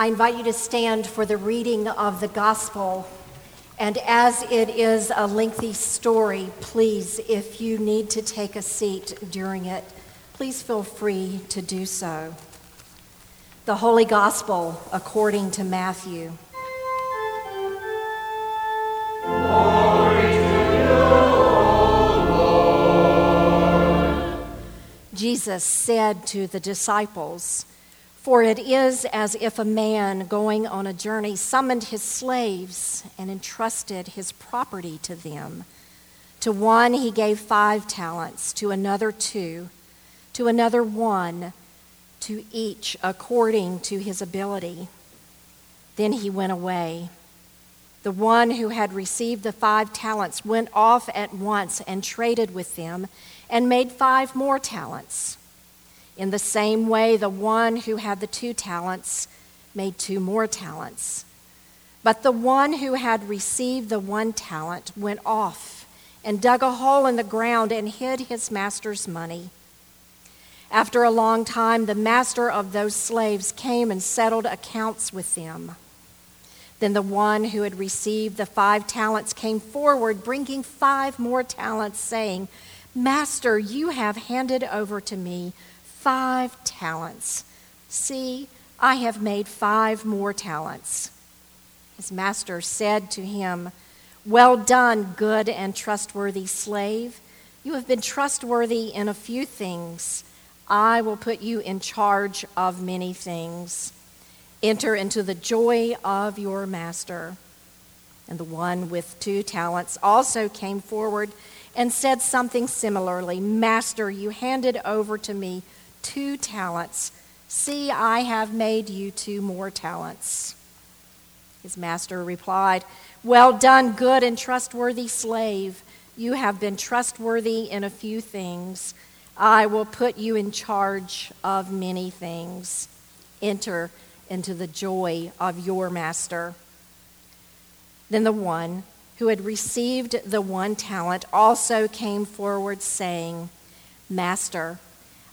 I invite you to stand for the reading of the gospel. And as it is a lengthy story, please, if you need to take a seat during it, please feel free to do so. The Holy Gospel according to Matthew. Jesus said to the disciples, For it is as if a man going on a journey summoned his slaves and entrusted his property to them. To one he gave five talents, to another two, to another one, to each according to his ability. Then he went away. The one who had received the five talents went off at once and traded with them and made five more talents. In the same way, the one who had the two talents made two more talents. But the one who had received the one talent went off and dug a hole in the ground and hid his master's money. After a long time, the master of those slaves came and settled accounts with them. Then the one who had received the five talents came forward, bringing five more talents, saying, Master, you have handed over to me five talents. See, I have made five more talents. His master said to him, Well done, good and trustworthy slave. You have been trustworthy in a few things. I will put you in charge of many things. Enter into the joy of your master. And the one with two talents also came forward and said something similarly Master, you handed over to me two talents. See, I have made you two more talents. His master replied, Well done, good and trustworthy slave. You have been trustworthy in a few things. I will put you in charge of many things. Enter into the joy of your master. Then the one who had received the one talent also came forward, saying, Master,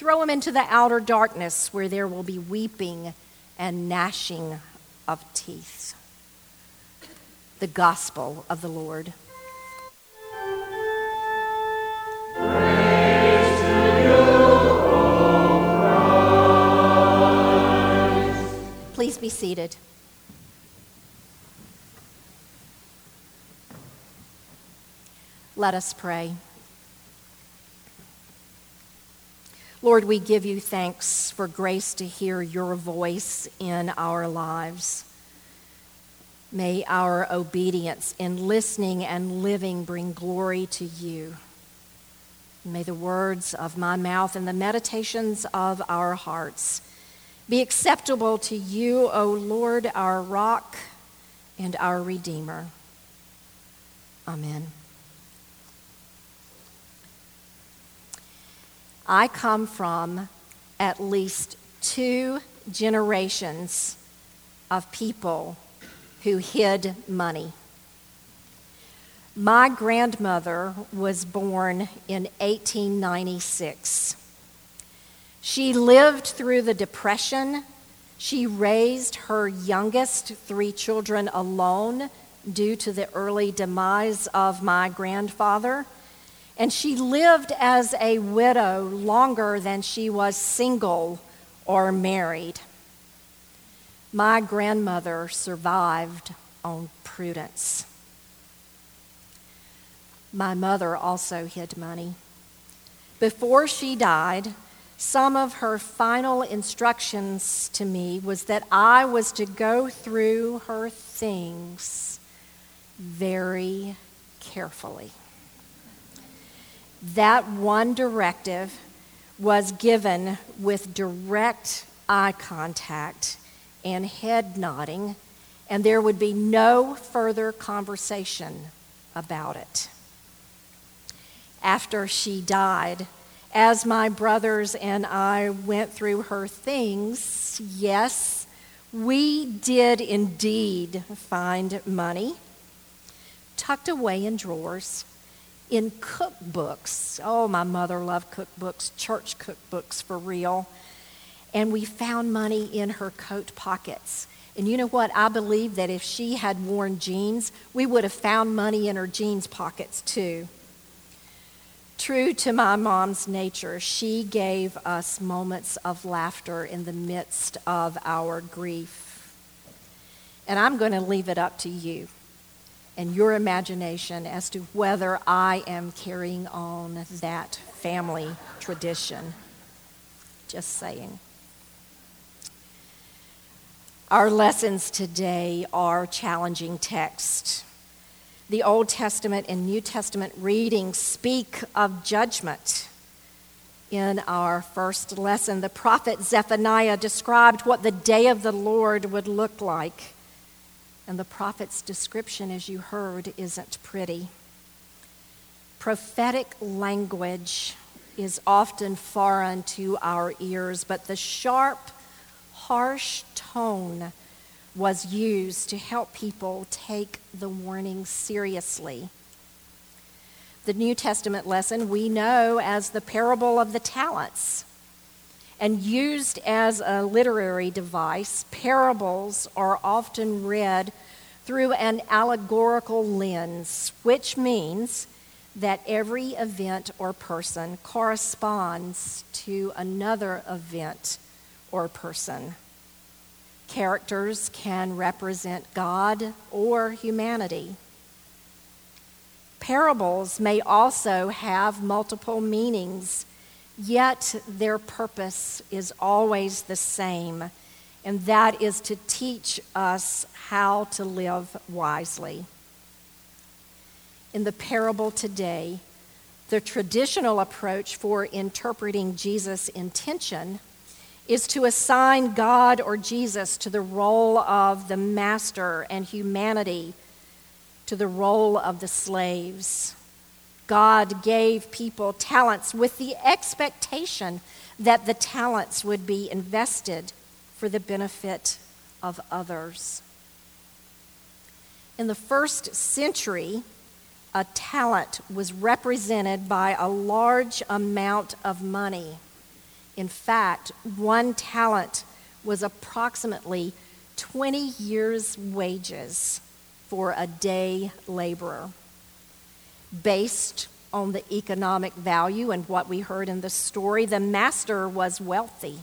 throw him into the outer darkness where there will be weeping and gnashing of teeth. The Gospel of the Lord. Please be seated. Let us pray. Lord, we give you thanks for grace to hear your voice in our lives. May our obedience in listening and living bring glory to you. May the words of my mouth and the meditations of our hearts be acceptable to you, O Lord, our rock and our Redeemer. Amen. I come from at least two generations of people who hid money. My grandmother was born in 1896. She lived through the Depression. She raised her youngest three children alone due to the early demise of my grandfather. And she lived as a widow longer than she was single or married. My grandmother survived on prudence. My mother also hid money. Before she died, some of her final instructions to me was that I was to go through her things very carefully. That one directive was given with direct eye contact and head nodding, and there would be no further conversation about it. After she died, as my brothers and I went through her things, yes, we did indeed find money tucked away in drawers, in cookbooks. Oh, my mother loved cookbooks, church cookbooks for real. And we found money in her coat pockets. And you know what? I believe that if she had worn jeans, we would have found money in her jeans pockets too. True to my mom's nature, she gave us moments of laughter in the midst of our grief. And I'm going to leave it up to you and your imagination as to whether I am carrying on that family tradition. Just saying. Our lessons today are challenging texts the Old Testament and New Testament readings speak of judgment. In our first lesson, the prophet Zephaniah described what the day of the Lord would look like. And the prophet's description, as you heard, isn't pretty. Prophetic language is often foreign to our ears, but the sharp, harsh tone was used to help people take the warning seriously. The New Testament lesson we know as the parable of the talents. And used as a literary device, parables are often read through an allegorical lens, which means that every event or person corresponds to another event or person. Characters can represent God or humanity. Parables may also have multiple meanings, yet their purpose is always the same, and that is to teach us how to live wisely. In the parable today, the traditional approach for interpreting Jesus' intention is to assign God or Jesus to the role of the master and humanity to the role of the slaves. God gave people talents with the expectation that the talents would be invested for the benefit of others. In the first century, a talent was represented by a large amount of money. In fact, one talent was approximately 20 years' wages for a day laborer. Based on the economic value and what we heard in the story, the master was wealthy.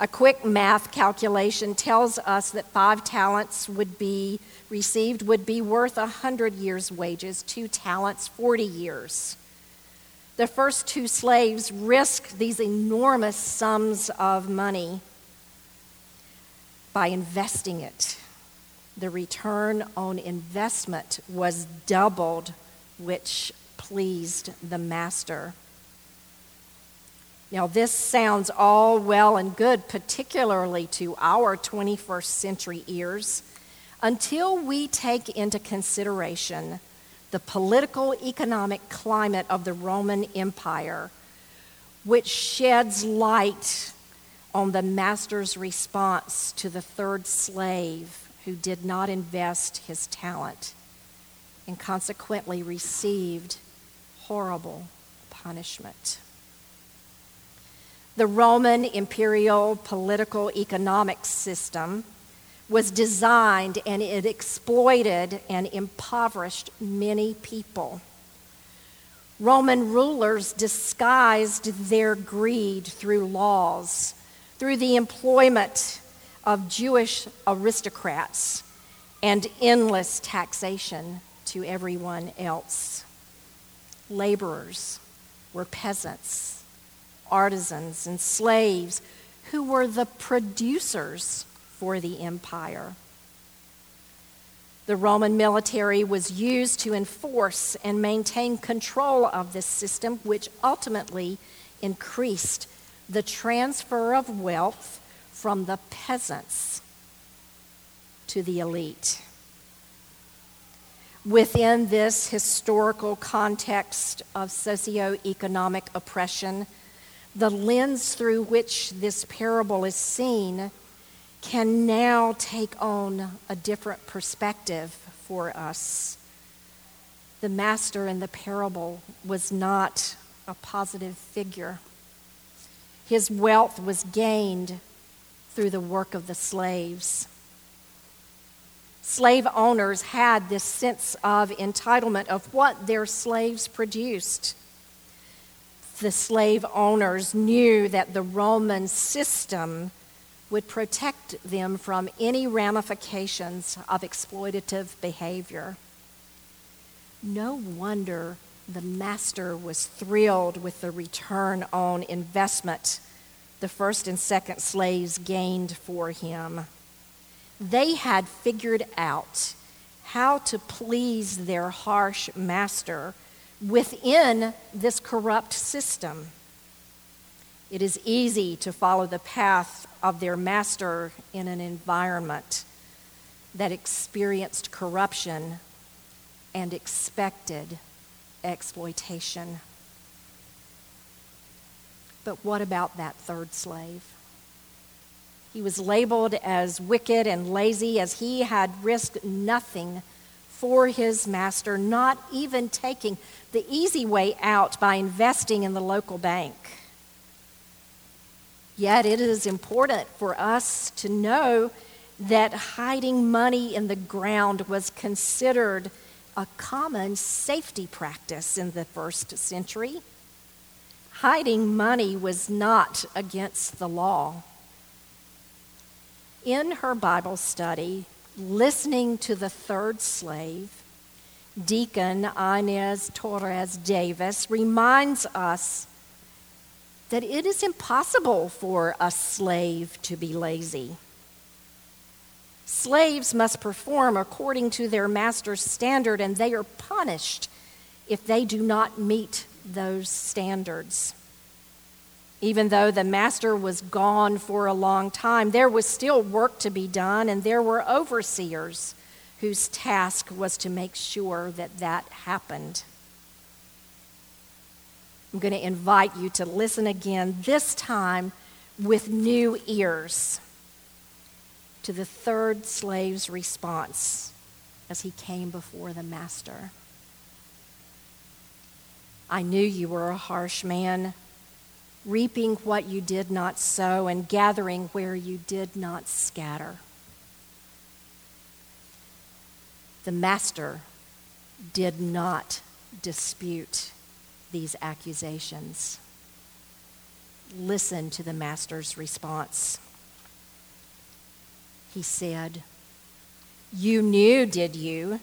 A quick math calculation tells us that five talents would be received would be worth a hundred years' wages, two talents, 40 years the first two slaves risked these enormous sums of money by investing it. The return on investment was doubled, which pleased the master. Now, this sounds all well and good, particularly to our 21st century ears, until we take into consideration the political economic climate of the Roman Empire, which sheds light on the master's response to the third slave who did not invest his talent and consequently received horrible punishment. The Roman imperial political economic system was designed and it exploited and impoverished many people. Roman rulers disguised their greed through laws, through the employment of Jewish aristocrats and endless taxation to everyone else. Laborers were peasants, artisans, and slaves who were the producers for the empire. The Roman military was used to enforce and maintain control of this system, which ultimately increased the transfer of wealth from the peasants to the elite. Within this historical context of socioeconomic oppression, the lens through which this parable is seen can now take on a different perspective for us. The master in the parable was not a positive figure. His wealth was gained through the work of the slaves. Slave owners had this sense of entitlement of what their slaves produced. The slave owners knew that the Roman system would protect them from any ramifications of exploitative behavior. No wonder the master was thrilled with the return on investment the first and second slaves gained for him. They had figured out how to please their harsh master within this corrupt system. It is easy to follow the path of their master in an environment that experienced corruption and expected exploitation. But what about that third slave? He was labeled as wicked and lazy as he had risked nothing for his master, not even taking the easy way out by investing in the local bank. Yet it is important for us to know that hiding money in the ground was considered a common safety practice in the first century. Hiding money was not against the law. In her Bible study, listening to the third slave, Deacon Inez Torres Davis reminds us that it is impossible for a slave to be lazy. Slaves must perform according to their master's standard, and they are punished if they do not meet those standards. Even though the master was gone for a long time, there was still work to be done, and there were overseers whose task was to make sure that that happened. I'm going to invite you to listen again, this time with new ears, to the third slave's response as he came before the master. I knew you were a harsh man, reaping what you did not sow and gathering where you did not scatter. The master did not dispute these accusations. Listen to the master's response. He said, You knew, did you,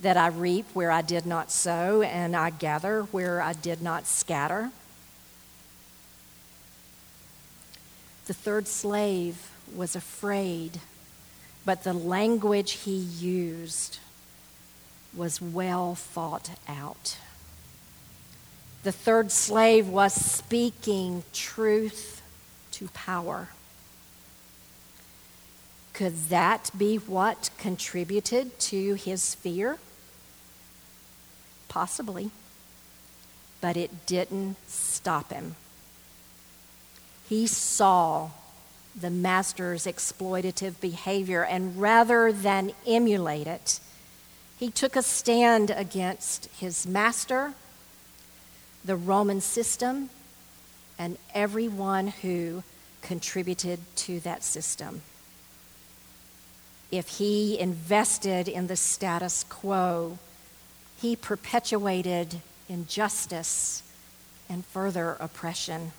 that I reap where I did not sow, and I gather where I did not scatter? The third slave was afraid, but the language he used was well thought out. The third slave was speaking truth to power. Could that be what contributed to his fear? Possibly. But it didn't stop him. He saw the master's exploitative behavior, and rather than emulate it, he took a stand against his master the Roman system, and everyone who contributed to that system. If he invested in the status quo, he perpetuated injustice and further oppression.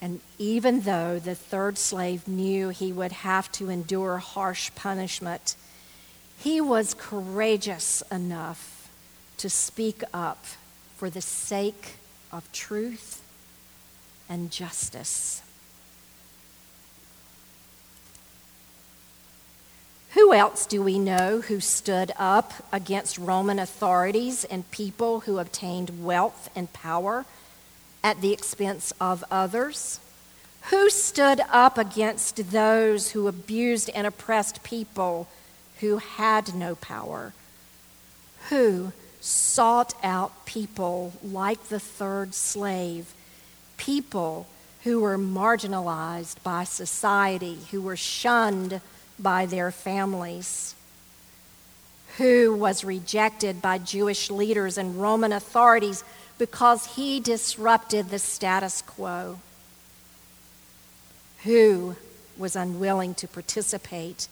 And even though the third slave knew he would have to endure harsh punishment, he was courageous enough to speak up for the sake of truth and justice. Who else do we know who stood up against Roman authorities and people who obtained wealth and power at the expense of others? Who stood up against those who abused and oppressed people who had no power? Who sought out people like the third slave, people who were marginalized by society, who were shunned by their families, who was rejected by Jewish leaders and Roman authorities because he disrupted the status quo, who was unwilling to participate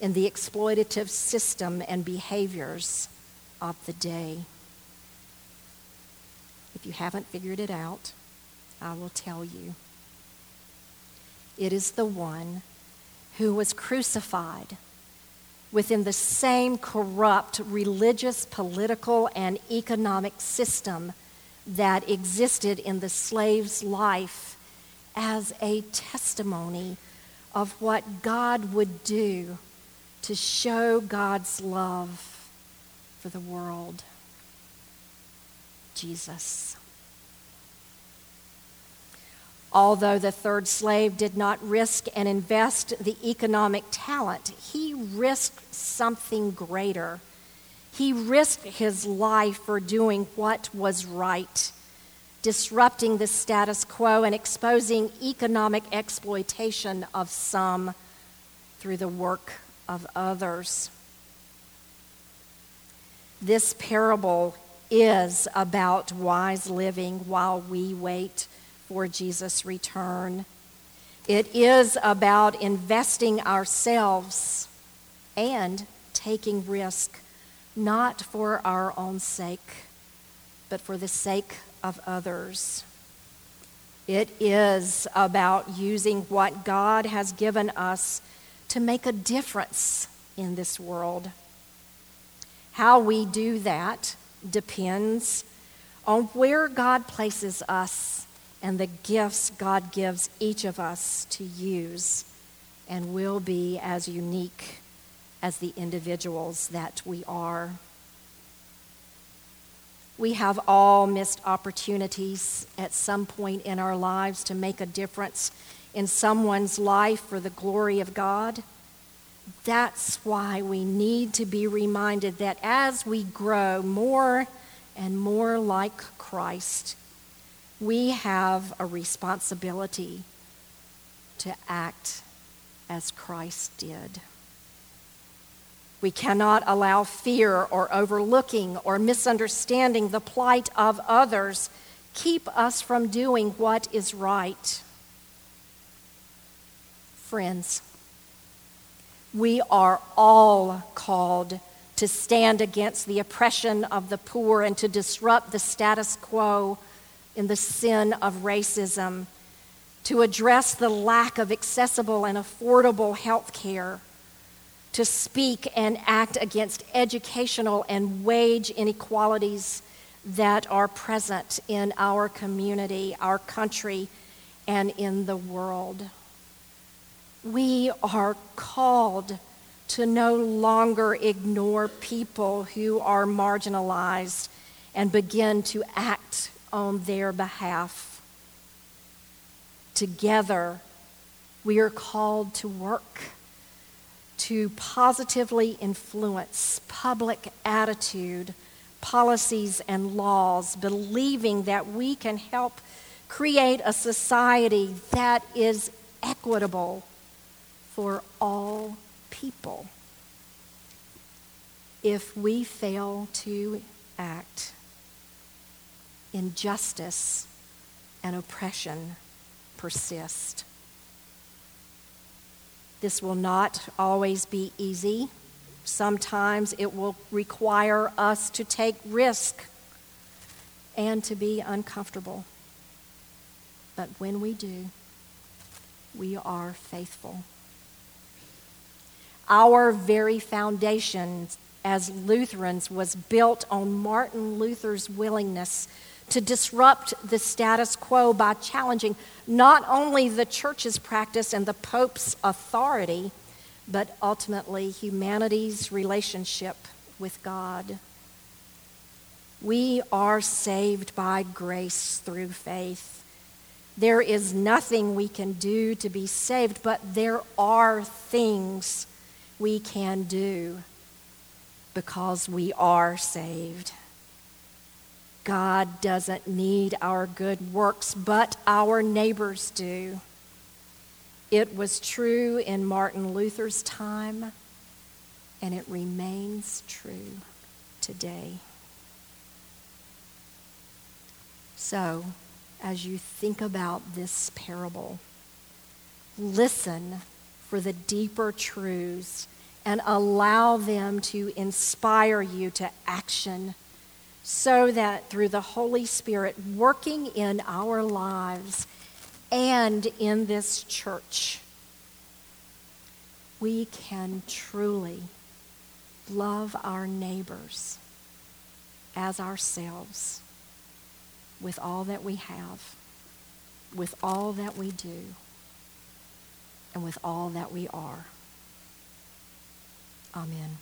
in the exploitative system and behaviors of the day. If you haven't figured it out, I will tell you. It is the one who was crucified within the same corrupt religious, political, and economic system that existed in the slave's life as a testimony of what God would do to show God's love for the world. Jesus. Although the third slave did not risk and invest the economic talent, he risked something greater. He risked his life for doing what was right, disrupting the status quo and exposing economic exploitation of some through the work of others. This parable is about wise living while we wait for Jesus' return. It is about investing ourselves and taking risk, not for our own sake, but for the sake of others. It is about using what God has given us to make a difference in this world. How we do that depends on where God places us and the gifts God gives each of us to use and will be as unique as the individuals that we are. We have all missed opportunities at some point in our lives to make a difference in someone's life for the glory of God. That's why we need to be reminded that as we grow more and more like Christ, we have a responsibility to act as Christ did. We cannot allow fear or overlooking or misunderstanding the plight of others keep us from doing what is right. Friends, we are all called to stand against the oppression of the poor and to disrupt the status quo in the sin of racism, to address the lack of accessible and affordable health care, to speak and act against educational and wage inequalities that are present in our community, our country, and in the world. We are called to no longer ignore people who are marginalized and begin to act on their behalf. Together, we are called to work to positively influence public attitude, policies, and laws, believing that we can help create a society that is equitable for all people. If we fail to act, injustice and oppression persist. This will not always be easy. Sometimes it will require us to take risk and to be uncomfortable. But when we do, we are faithful. Our very foundation as Lutherans was built on Martin Luther's willingness to disrupt the status quo by challenging not only the church's practice and the Pope's authority, but ultimately humanity's relationship with God. We are saved by grace through faith. There is nothing we can do to be saved, but there are things we can do because we are saved. God doesn't need our good works, but our neighbors do. It was true in Martin Luther's time, and it remains true today. So, as you think about this parable, listen for the deeper truths and allow them to inspire you to action so that through the Holy Spirit working in our lives and in this church, we can truly love our neighbors as ourselves with all that we have, with all that we do, and with all that we are. Amen.